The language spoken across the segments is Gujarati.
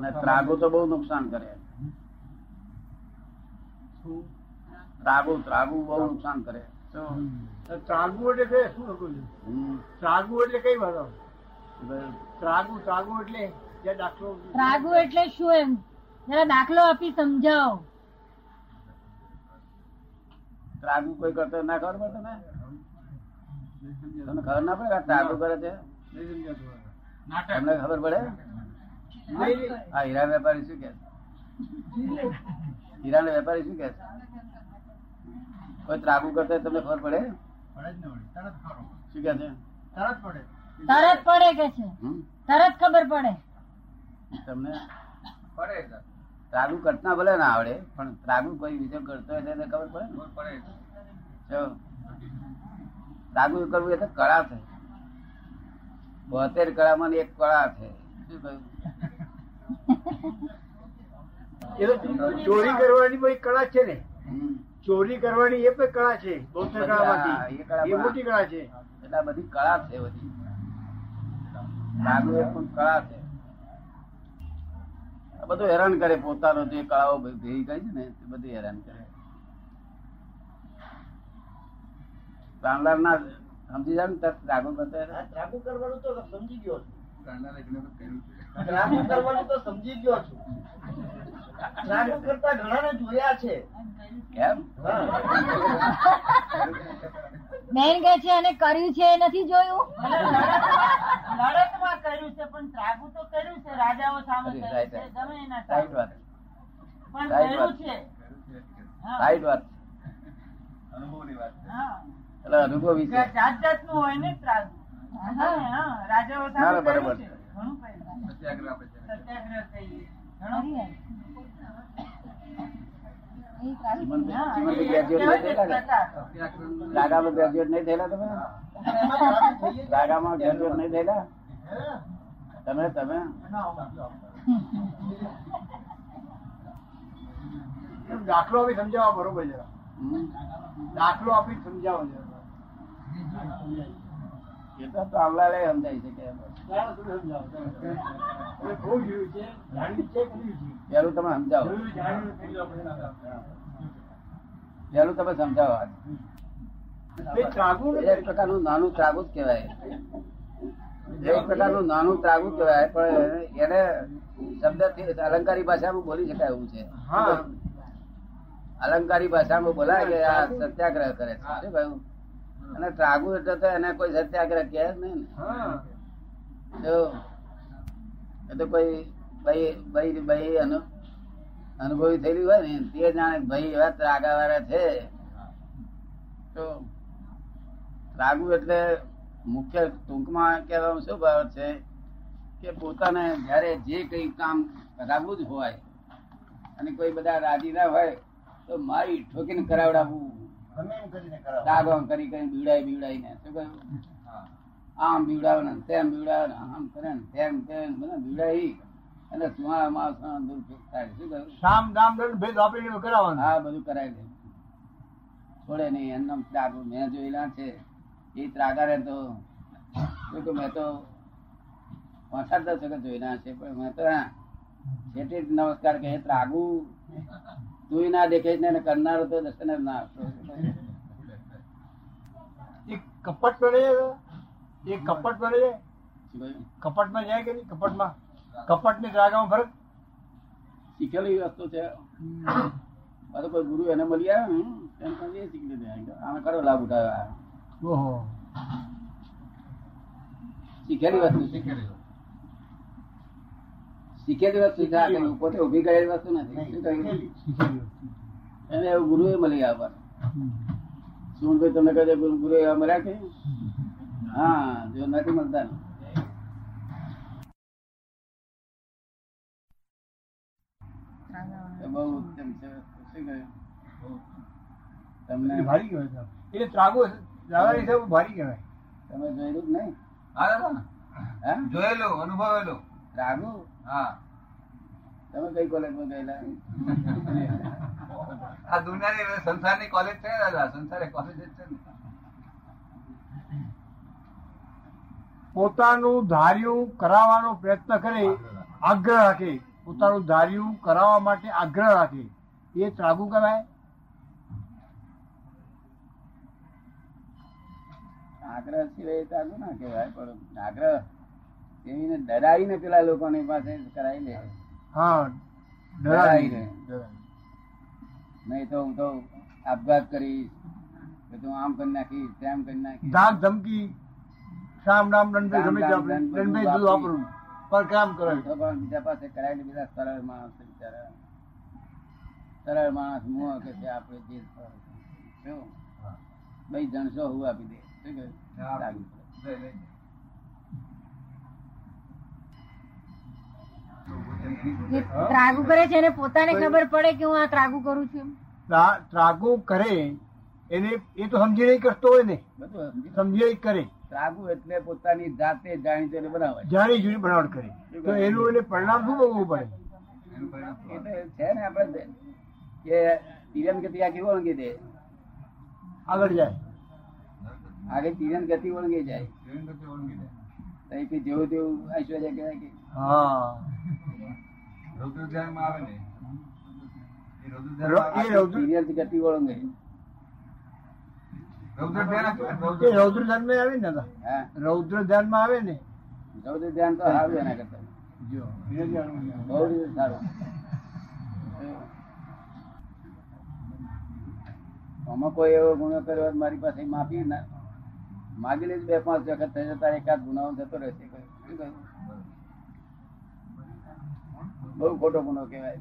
અને ત્રાગો તો બહુ નુકસાન કરે ત્રાગુ ત્રાગુ બહુ નુકસાન કરે ત્રાગુ એટલે શું ત્રાગુ એટલે કઈ વાત ત્રાગુ ત્રાગુ એટલે દાખલો ત્રાગુ એટલે શું એમ? જરા દાખલો આપી સમજાવો. ત્રાગુ કોઈ કરતો ના ખબર પડે તમે તમને ખબર ના પડે ત્રાગુ કરે છે? તમને ખબર પડે? આ હીરા વેપારી શું કે હીરા ને વેપારી શું કે કોઈ ત્રાગુ કરતા હોય તમને ખબર પડે? શું કે છે? તરત પડે. કે છે? તરત ખબર પડે. તમને ત્રાગુ કરતા ભલે ના આવડે પણ ત્રાગુ કોઈ બીજો કરતો હોય તેને ખબર પડે ને. ત્રાગુ કરવું એ તો કળા છે. બોતેર કળામાં એક કળા છે. શું કહ્યું? ચોરી કરવાની કોઈ કળા છે ને? ચોરી કરવાની એ પણ કળા છે બૌદ્ધ એ કળામાંથી એ મોટી કળા છે. એટલે આ બધી કળા છે બધી. એ પણ કળા છે. બધું હેરાન કરે પોતાનો જે કળાઓ ભેગી કરી છે ને તે બધું હેરાન કરે. પ્રાણલાલ ના સમજી જાય ને તરત ત્રાગુ કરતા હોય. કરવાનું તો સમજી ગયો છું. લાગુ કરવાનું તો સમજી ગયો છું. લાગુ કરતા ઘણાને જોયા છે. એમ બેન કે છે અને કર્યું છે નથી જોયું? લડતમાં કર્યું છે પણ ત્રાગુ તો કર્યું છે રાજાઓ સામે કર્યું છે ગમે એના સાઈડ વાત. પણ કર્યું છે. સાઈડ વાત. અનુભવની વાત હા. એટલે અનુભવ વિશે જાત જાતનું હોય ને ત્રાગુ. હા, હા. રાજાઓ સામે કર્યું બરાબર. છે છે. ઘણું કર્યું. સત્યાગ્રહ. રાગામાં ગ્રેજ્યુએટ નહીં થયેલા તમે રાગામાં ગ્રેજ્યુએટ નહીં થયેલા તમે તમે દાખલો આપી સમજાવો બરોબર જરા દાખલો આપી સમજાવો જરા તો સમજાય છે કે પેલું તમે સમજાવો. પેલું તમે સમજાવો એક પ્રકારનું નાનું ત્રાગુ જ કહેવાય. એક પ્રકારનું નાનું ત્રાગુ કહેવાય પણ એને શબ્દ અલંકારી ભાષામાં બોલી શકાય એવું છે. હા. અલંકારી ભાષામાં બોલાય કે આ સત્યાગ્રહ કરે છે. કહ્યું? અને ત્રાગુ એટલે તો એને કોઈ સત્યાગ્રહ કે જ નહીં ને. એ તો કોઈ ભાઈ ભાઈ ભાઈ અનુ અનુભવી થયેલી હોય ને તે જાણે ભાઈ એવા ત્રાગા વાળા છે. તો ત્રાગુ એટલે મુખ્ય ટૂંકમાં કહેવામાં શું ભાવ છે કે પોતાને જયારે જે કઈ કામ કરાવવું જ હોય અને કોઈ બધા રાજી ના હોય તો મારી ઠોકીને કરાવડાવવું ગમે એમ કરીને કરાવો. દાગો કરી બીવડાય બીવડાય ને. શું કહ્યું આમ બીવડાવે ને તેમ બીવડાવે ને આમ કરે ને તેમ કરે ને બધા બીવડાવી અને સુવાળા માણસ દૂર થાય. શું કહ્યું? સામ દામ ભેદ આપીને કરાવવાનું. હા બધું કરાવી દે છોડે નહીં એમનામ ત્રાગુ. મેં જોયેલા છે એ ત્રાગારે તો શું કે મેં તો પાંચ દસ વખત જોયેલા છે પણ મેં તો છેટે નમસ્કાર કહે ત્રાગુ. તું ના દેખે ને કરનારો તો દર્શન જ ના. કપટ પડે એ કપટ પડે? કપટમાં જાય કે નહીં? કપટમાં કપટની ત્રાગામાં ફરક? શીખેલી વસ્તુ છે. પાછો કોઈ ગુરુ એને મળી આવ્યો? ને એમ પણ એ શીખી લીધું. આને ખરો લાભ ઉઠાવ્યો. ઓહો. શીખેલી વસ્તુ શીખેલી શીખેલી વસ્તુ છે આ પોતે ઊભી કરેલી વસ્તુ નથી. શું કહ્યું? એને એવું ગુરુ એ મળી આવે શું ભાઈ તમને કહે ગુરુ એવા મળ્યા કે? હા જો નથી મળતા બહુ ઉત્તમ છે. શું કહ્યું? તમને ભારી કહેવાય એટલે ત્રાગો ભારી કહેવાય. તમે જોયેલું જ નહીં? હા. હે? જોયેલું અનુભવેલું. રાગુ હા. તમે કઈ કોલેજમાં ગયેલા? આ દુનિયાની સંસારની કોલેજ છે દાદા? સંસારે કોલેજ જ છે ને. પોતાનું ધાર્યું કરાવવાનો પ્રયત્ન કરે આગ્રહ રાખે. પોતાનું ધાર્યું કરાવવા માટે આગ્રહ રાખે. એ ત્રાગુ કરાય આગ્રહ સિવાય તો આગળ ના કહેવાય પણ આગ્રહ એવીને ડરાવીને પેલા લોકોની પાસે કરાવી લે હા. ડરાઈને. નહીં તો હું તો આપઘાત કરીશ. કે તું આમ કરી નાખીશ તેમ કરી નાખીશ. ધાક ધમકી શામ રામ દંડ ગમે તે આપણે દંડ દંડ બધું બધું પર કામ કરે તો પણ બીજા પાસે કરાવીને બધા સરળ માણસ બિચારા. સરળ માણસ મું કે છે આપણે જે ભાઈ જણસો હું આપી દે. શું કહ્યું? પડે. ત્રાગુ કરે છે એને પોતાને ખબર પડે કે હું આ ત્રાગુ કરું છું ત્રાગુ કરે એને એ તો સમજી નહીં કરતો હોય ને. સમજી નહીં કરે. ત્રાગુ એટલે પોતાની જાતે જાણી જોઈને બનાવે. જાણી જોઈને બનાવટ કરે. તો એનું એને પરિણામ શું બહુ પડે? એટલે છે ને આપણે કે તિરન ગતિ આખી ઓળંગી દે આગળ જાય. આગળ તિરન ગતિ ઓળંગી જાય. તો એ જેવું તેવું ઐશ્વર્ય કહેવાય કે. હા. રૌદ્ર ધ્યાન આપે ને, રૌદ્ર રૌદ્ર આવે? ને રૌદ્ર ધ્યાનમાં આવે ને? સૌથી ધ્યાન તો આવે એના કરતા. જો. બહુ સારું. આમાં કોઈ એવો ગુનો કર્યો મારી પાસે માફી ના માગી લઈશ બે પાંચ વખત થઈ જતા એકાદ ગુનાઓ જતો રહેશે? બહુ ખોટો ગુનો કહેવાય.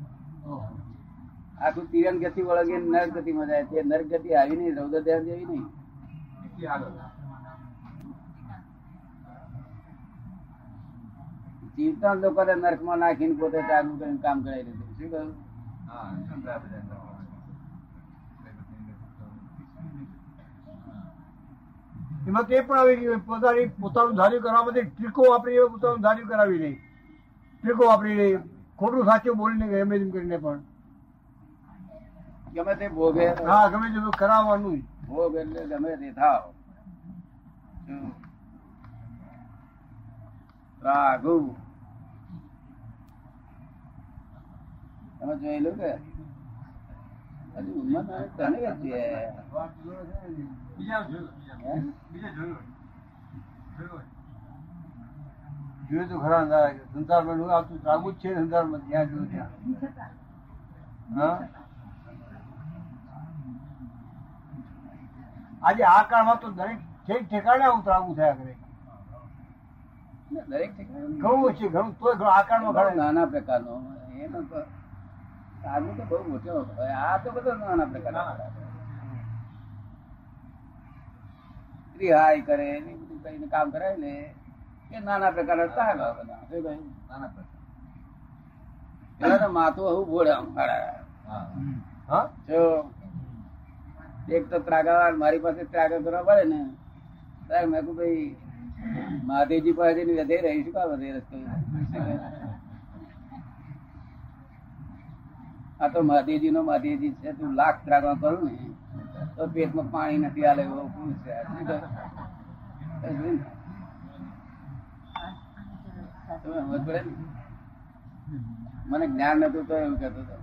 આખું તિરન ગતિ વળગે નર્ક ગતિમાં જાય તે નર્ક ગતિ આવી નહીં રૌદ્ર ધ્યાન જેવી નહીં. એટલી આગળ નર્કમાં નર્કમાં નાખીને પોતે ચાલુ કરીને કામ કરાવી દીધું શું કહ્યું હા એમાં તે પણ આવી ગયું પોતાની પોતાનું ધાર્યું કરવા માટે ટ્રીકો વાપરી પોતાનું ધાર્યું કરાવી નહીં ટ્રીકો વાપરી લે ખોટું સાચું બોલીને ગમે તેમ કરીને પણ. ગમે તે ભોગે હા ગમે તે કરાવવાનું. ભોગ એટલે ગમે તે થાવ. રાઘુ. તમે જોયેલું કે. હજુ ઉંમર તને કે છે. બીજા જોયું, બીજા જોયું. જોયું. જોયું તો ખરા અંધારા સંસારમાં નું આવતું ત્રાગુ જ છે સંસારમાં જ્યાં જોયું ત્યાં. હા? આજે આ કાળમાં તો દરેક ઠેક ઠેકાણે ત્રાગુ થયા કરે. દરેક ઘણું છે ઘણું ઘણું આ કાળમાં બહુ નાના પ્રકારનો એનો તો સાધુ તો બહુ મોટો આ તો બધો નાના પ્રકારના રિહાઈ કરે ને બધું કરીને કામ કરાય ને. એ નાના પ્રકારના હતા બધા. નાના પ્રકાર. માથું હું ભોળે આમ હારા. હા. હા? જો એક તો ત્રાગાવાર મારી પાસે ત્રાગ કરવા પડે ને ત્યારે મેં કહું ભાઈ મહાદેવજી પાસે વધે રહી શું કા વધે રસ્તો? આ તો મહાદેવજી નો મહાદેવજી છે તું લાખ ત્રાગવા કરું ને તો પેટમાં પાણી નથી આલે એવું છે શું કહે? તમે સમજ પડે ને? મને જ્ઞાન નતું તો એવું કહેતો હતો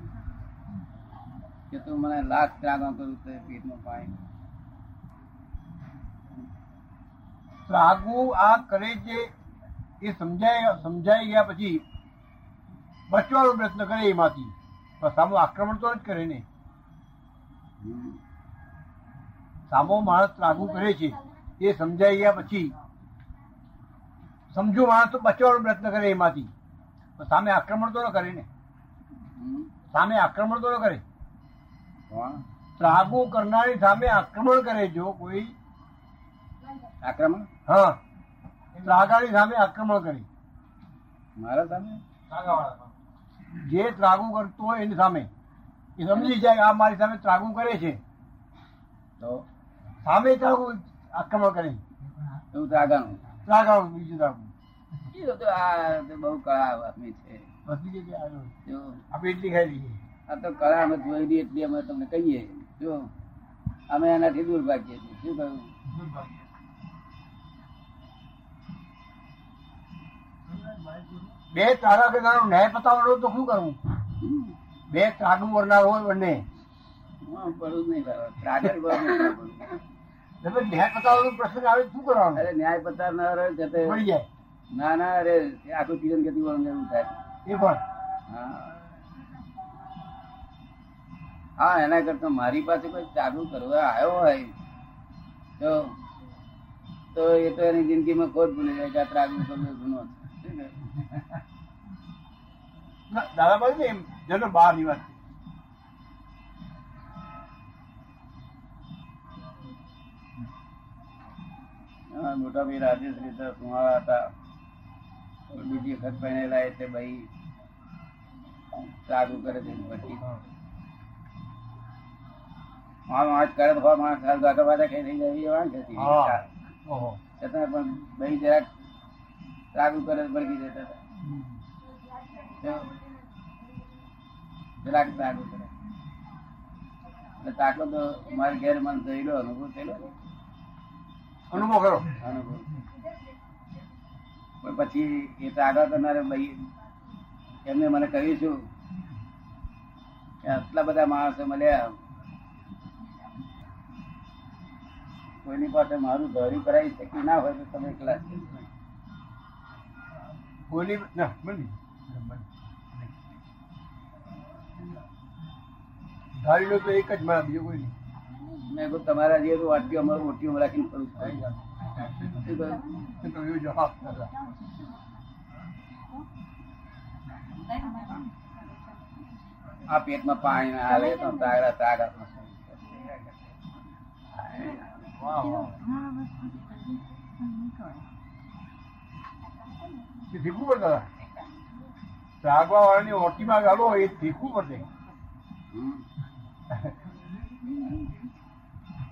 કે તું મને લાખ ત્રાગો કરું તો પીઠનું પાણી. ત્રાગુ આ કરે છે એ સમજાય સમજાઈ ગયા પછી બચવાનો પ્રયત્ન કરે એમાંથી. પણ સામો આક્રમણ તો જ કરે ને. સામો માણસ ત્રાગુ કરે છે એ સમજાઈ ગયા પછી સમજુ માણસ તો બચવાનો પ્રયત્ન કરે એમાંથી. તો સામે આક્રમણ તો ન કરે ને. સામે આક્રમણ તો ન કરે. કોણ? ત્રાગુ કરનારી સામે આક્રમણ કરે જો કોઈ. આક્રમણ? હા. ત્રાગાની સામે આક્રમણ કરે. મારા સામે. જે ત્રાગુ કરતો હોય એની સામે. એ સમજી જાય આ મારી સામે ત્રાગુ કરે છે. તો? સામે ત્રાગુ આક્રમણ કરે. એવું ત્રાગાનું ત્રાગાનું બીજું ત્રાગુ એ તો આ બહુ કળા આપણી છે. બધી જગ્યાએ આવ્યો. જો. આપણે એટલી ખાઈ લઈએ. આ તો કળા અમે જોઈ લઈએ એટલી અમે તમને કહીએ. જો. અમે એનાથી દૂર ભાગીએ છીએ. શું કહ્યું? બે તારા કરનારો ન્યાય પતાવવાનો તો શું કરવું? બે ત્રાગુ વરનાર હોય બંને. પડું નહીં બરાબર. ત્રાગર. તમે ન્યાય પતાવવાનો પ્રશ્ન આવે શું કરવાનું? અરે ન્યાય પતાવનાર જતે મળી જાય. ના ના અરે આખું તીરન ગતિ વાળું એવું થાય. એ પણ. હા. એના કરતા મારી પાસે કોઈ ચાલુ કરવા આવ્યો હોય તો તો એ તો એની જિંદગીમાં ખોટ ભૂલી જાય કે આ ત્રાગુ કરવું ગુનો છે. દાદાભાઈ ને એમ જેનો બહારની વાત મોટા ભાઈ રાજેશ રીતે સુહાળા હતા. બીજી વખત પહેરેલા એટલે ભાઈ ચાલુ કરે છે પછી મારો આજ કરે તો માણસ હાલ ગાગા બાગા ખાઈ થઈ જાય એ વાંકે હતી છતાં પણ ભાઈ જરાક ચાલુ કરે ભરગી જતા હતા. જરાક ચાલુ કરે. એટલે તાકો તો મારે ઘેર મને થયેલો અનુભવ થયેલો. અનુભવ કરો. અનુભવ. પણ પછી એ આગળ કરનારે ભાઈ એમને મને કહ્યું છું કે આટલા બધા માણસો મળ્યા. કોઈની પાસે મારું ધોર્યું કરાવી શકી ના હોય તો તમે એકલા કોઈની ના બની. ધારી લો તો એક જ મળે બીજો કોઈ નહીં. મેં કહું તમારા જે તો વાટકી અમારું ઓટીઓ રાખીને ફરું આ પેટમાં પાણી ના આવે તો તાગડા તાગા વાહ વાહ એ શીખવું પડે દાદા. ત્રાગવા વાળાની ઓટીમાં ગાળો એ શીખવું પડશે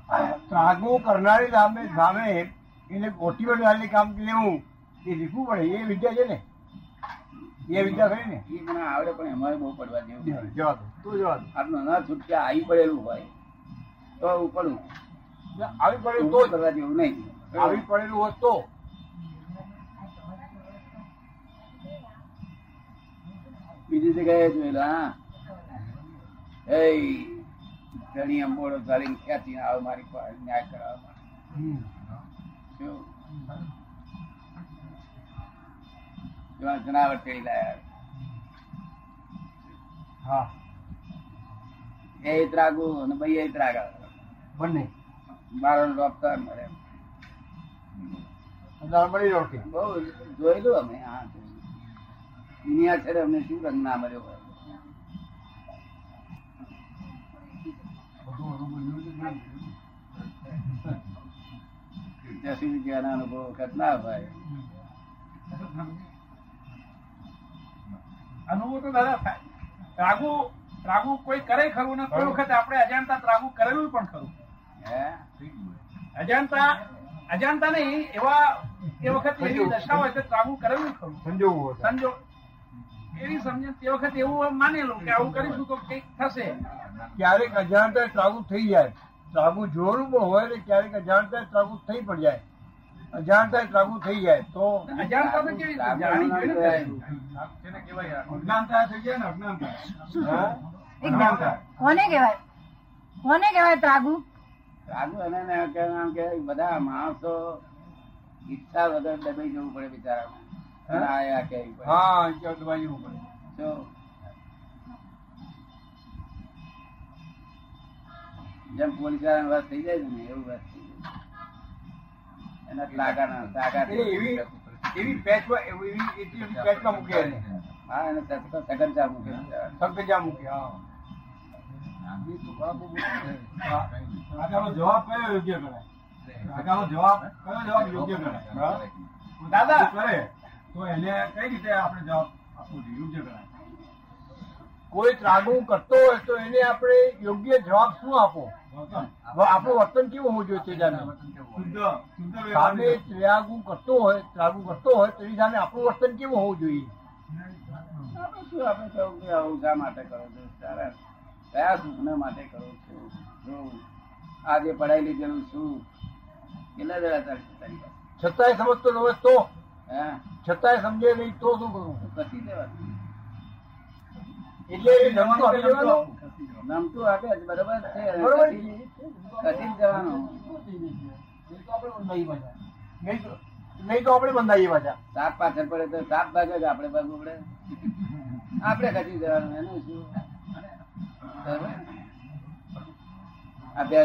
હમ. ત્રાગવું કરનારી સામે સામે એને ઓટીમાં ગાળીને કામ લેવું એ શીખવું પડે એ વિદ્યા છે ને? એ વિદ્યા ખરી ને? એ મને આવડે પણ અમારે બહુ પડવા જેવું જવા દો તું જવા દો. આટલું ના છૂટકે આવી પડેલું હોય તો ઉપડું આવી પડેલું તો કરવા જેવું નહીં. આવી પડેલું હોત તો. બીજી જગ્યાએ જોયેલા હા. એ ધણી અંબોડો ચાલીને ખેંચીને આવ મારી પાસે ન્યાય કરાવવા માટે. જનાવર લાયા? હા. એ ત્રાગુ અને ભાઈ એ ત્રાગા બંને. મારો ડોક્ટર મરે રહ્યો કે? બહુ જોયેલું અમે હા. દુનિયા છે અમને શું રંગ ના મળ્યો હોય બધું બધું બોલ્યું છે ને. ત્યાં સુધી જ્ઞાન અનુભવ વખત ના હોય અનુભવ તો દાદા થાય ત્રાગુ ત્રાગુ કોઈ કરે ખરું ને કોઈ વખત આપણે અજાણતા ત્રાગુ કરેલું પણ ખરું. હે? અજાણતા અજાણતા નહીં એવા એ વખત એવી દશા હોય તો ત્રાગુ કરેલું ખરું. સંજોગો. સંજોગ. એવી સમજણ તે વખત એવું માનેલું કે આવું કરીશું તો કંઈક થશે. ક્યારેક અજાણતા ત્રાગુ થઈ જાય. ત્રાગુ જોવાનું પણ હોય ને ક્યારેક અજાણતા ત્રાગુ થઈ પણ જાય. અજાણતા ત્રાગુ થઈ જાય તો અજાણતા થઈ જાય. ને કોને કહેવાય? કોને કહેવાય ત્રાગુ? ત્રાગુ અને ને કે આમ કે બધા માણસો ઈચ્છા વગર દબાઈ જવું પડે બિચારા અને આયા પડે. હા દબાઈ જવું પડે. જેમ પોલીસ વાળાનો વાત થઈ જાય છે ને એવું વાત થઈ જાય એના લાગાના તાકાત એટલે એવી એવી પેચમાં એવી એવી પેચમાં મૂકી હા એને સગનચા મૂકે સગન ચા મૂકે હા. જવાબ કયો યોગ્ય ગણાય? જવાબ કયો જવાબ યોગ્ય ગણાય? હા? દાદા કરે તો એને કઈ રીતે આપણે જવાબ આપવો જોઈએ? યોગ્ય ગણાય. કોઈ ત્રાગુ કરતો હોય તો એને આપણે યોગ્ય જવાબ શું આપો? આપણું વર્તન કેવું હોવું જોઈએ તે સામે ત્રાગું કરતો હોય ત્રાગુ કરતો હોય તો એની સામે આપણું વર્તન કેવું હોવું જોઈએ? આપણે શું આપણે કહું કે આવું શા માટે કરો છો? તારા કયા સુખના માટે કરો છો? આજે પઢાઈ લીધેલું શું કેટલા જણા? છતાંય સમજતો ન હોય તો? હા? છતાંય સમજે નહીં તો શું કરવું કસી દેવાનું એટલે નમતું આપી બરોબર છે જ જવાનું નહીં તો આપણે બંધાઈએ પાછા. નહીં તો- નહીં તો આપણે બંધાઈએ પાછા. સાપ પાછળ પડે તો સાપ ભાગે કે આપણે ભાગવું પડે. આપણે કસી જવાનું એનું શું? બરોબર?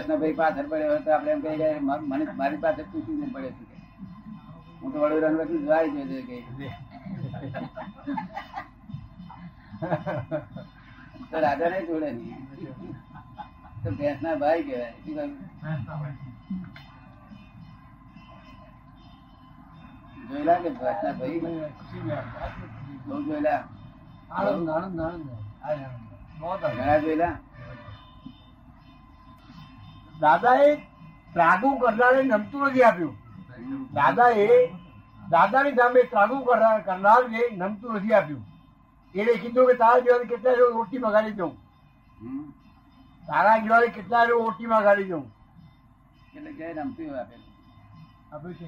ના ભાઈ પાછળ પડ્યો હોય તો આપણે એમ કહી મ- મને મારી પાસે પૂછી ને પડે છે હું તો વડોદરા વકીલ જવાય ગયો છે. કે તો રાજા ને જોડે નહીં. તો ભેંસ ના ભાઈ કહેવાય? જોયેલા કે ભેંસ ના ભાઈ? બહુ જોયેલા? આનંદ બહુ આનંદ. ઘણા જોયેલા? દાદાએ ત્રાગુ કરનારે નમતું નથી આપ્યું. દાદાએ દાદાની સામે ત્રાગુ કરનાર કરનારને નમતું નથી આપ્યું. એને કીધું કે તારા જેવાને કેટલા જો ઓટી મગાડી દઉં. તારા જેવાને કેટલા જો ઓટી મગાડી દઉં. એટલે કે આપેલું? આપ્યું છે.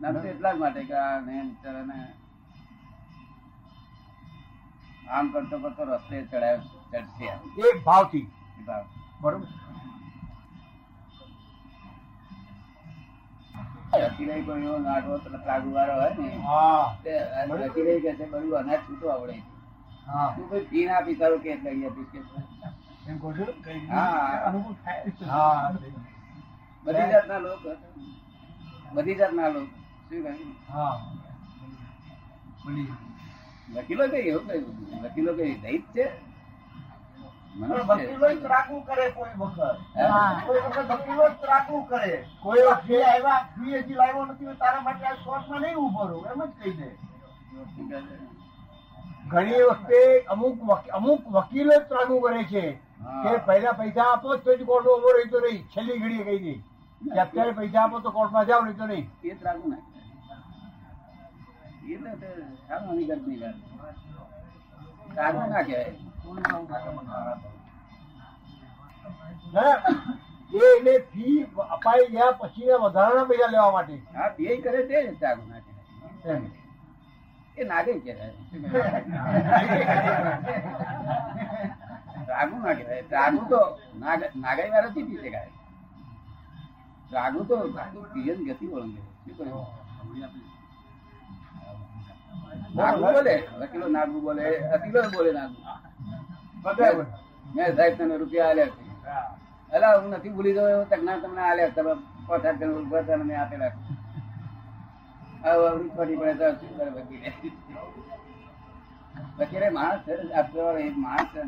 નમતું એટલા જ માટે કે આ આમ કરતો કરતો રસ્તે ચડાયો ચડશે. એક ભાવથી. ભાવ. બરોબર. રતિલાઈ કોઈ એવો નાટો ત્રાગુ વાળો હોય ને. હા. કહે છે બધું અનાજ છૂટું આવડે. હા. તું કોઈ ફી ના આપી તારું કેસ લઈ આપીશ કે બધી જાતના લોકો બધી જાતના લોકો. શું કહ્યું વકીલો કઈ એવું કઈ? વકીલો કઈ દૈત છે. વકીલો જ ત્રાગુ કરે કોઈ વખત. કોઈ વખત વકીલો જ કરે. કોઈ વખત આવ્યા ફી હજી લાવ્યો નથી તારા માટે આ કોર્ટમાં નહીં ઊભો રહું એમ જ કહી દે? ઘણી વખતે અમુક અમુક વકીલો જ ત્રાગુ કરે છે. કે પહેલા પૈસા આપો તો જ કોર્ટ ઊભો રહી તો નહીં. છેલ્લી ઘડીએ કહી દે. કે અત્યારે પૈસા આપો તો કોર્ટમાં જાવ નહીં તો નહીં. એ ત્રાગુ નાખે એટલે સારું નહીં કરતી વાત. ત્રાગુ ના કહેવાય એને ફી અપાઈ ગયા પછી વધારાના પૈસા લેવા માટે. હા બે કરે તે ત્રાગુ ના કહેવાય એ નાગરિક કહેવાય રાગુ ના કહેવાય. ત્રાગુ તો નાગ- નાગાઈ વાળો થી પી શકાય. ત્રાગુ તો પીએ ગતિ ઓળંગે શું કહ્યું? નાગુ બોલે? વકીલો નાગુ બોલે અકીલો બોલે નાગુ. મેં સાહેબ તને રૂપિયા આલ્યા છે. અલા હું નથી ભૂલી ગયો તકના તમને આલ્યા તમે પચાસ જણ ઊભા તમને આપેલા હવે અવળી પડે તો વકીલે? વકીલે માણસ છે આપતો એક માણસ છે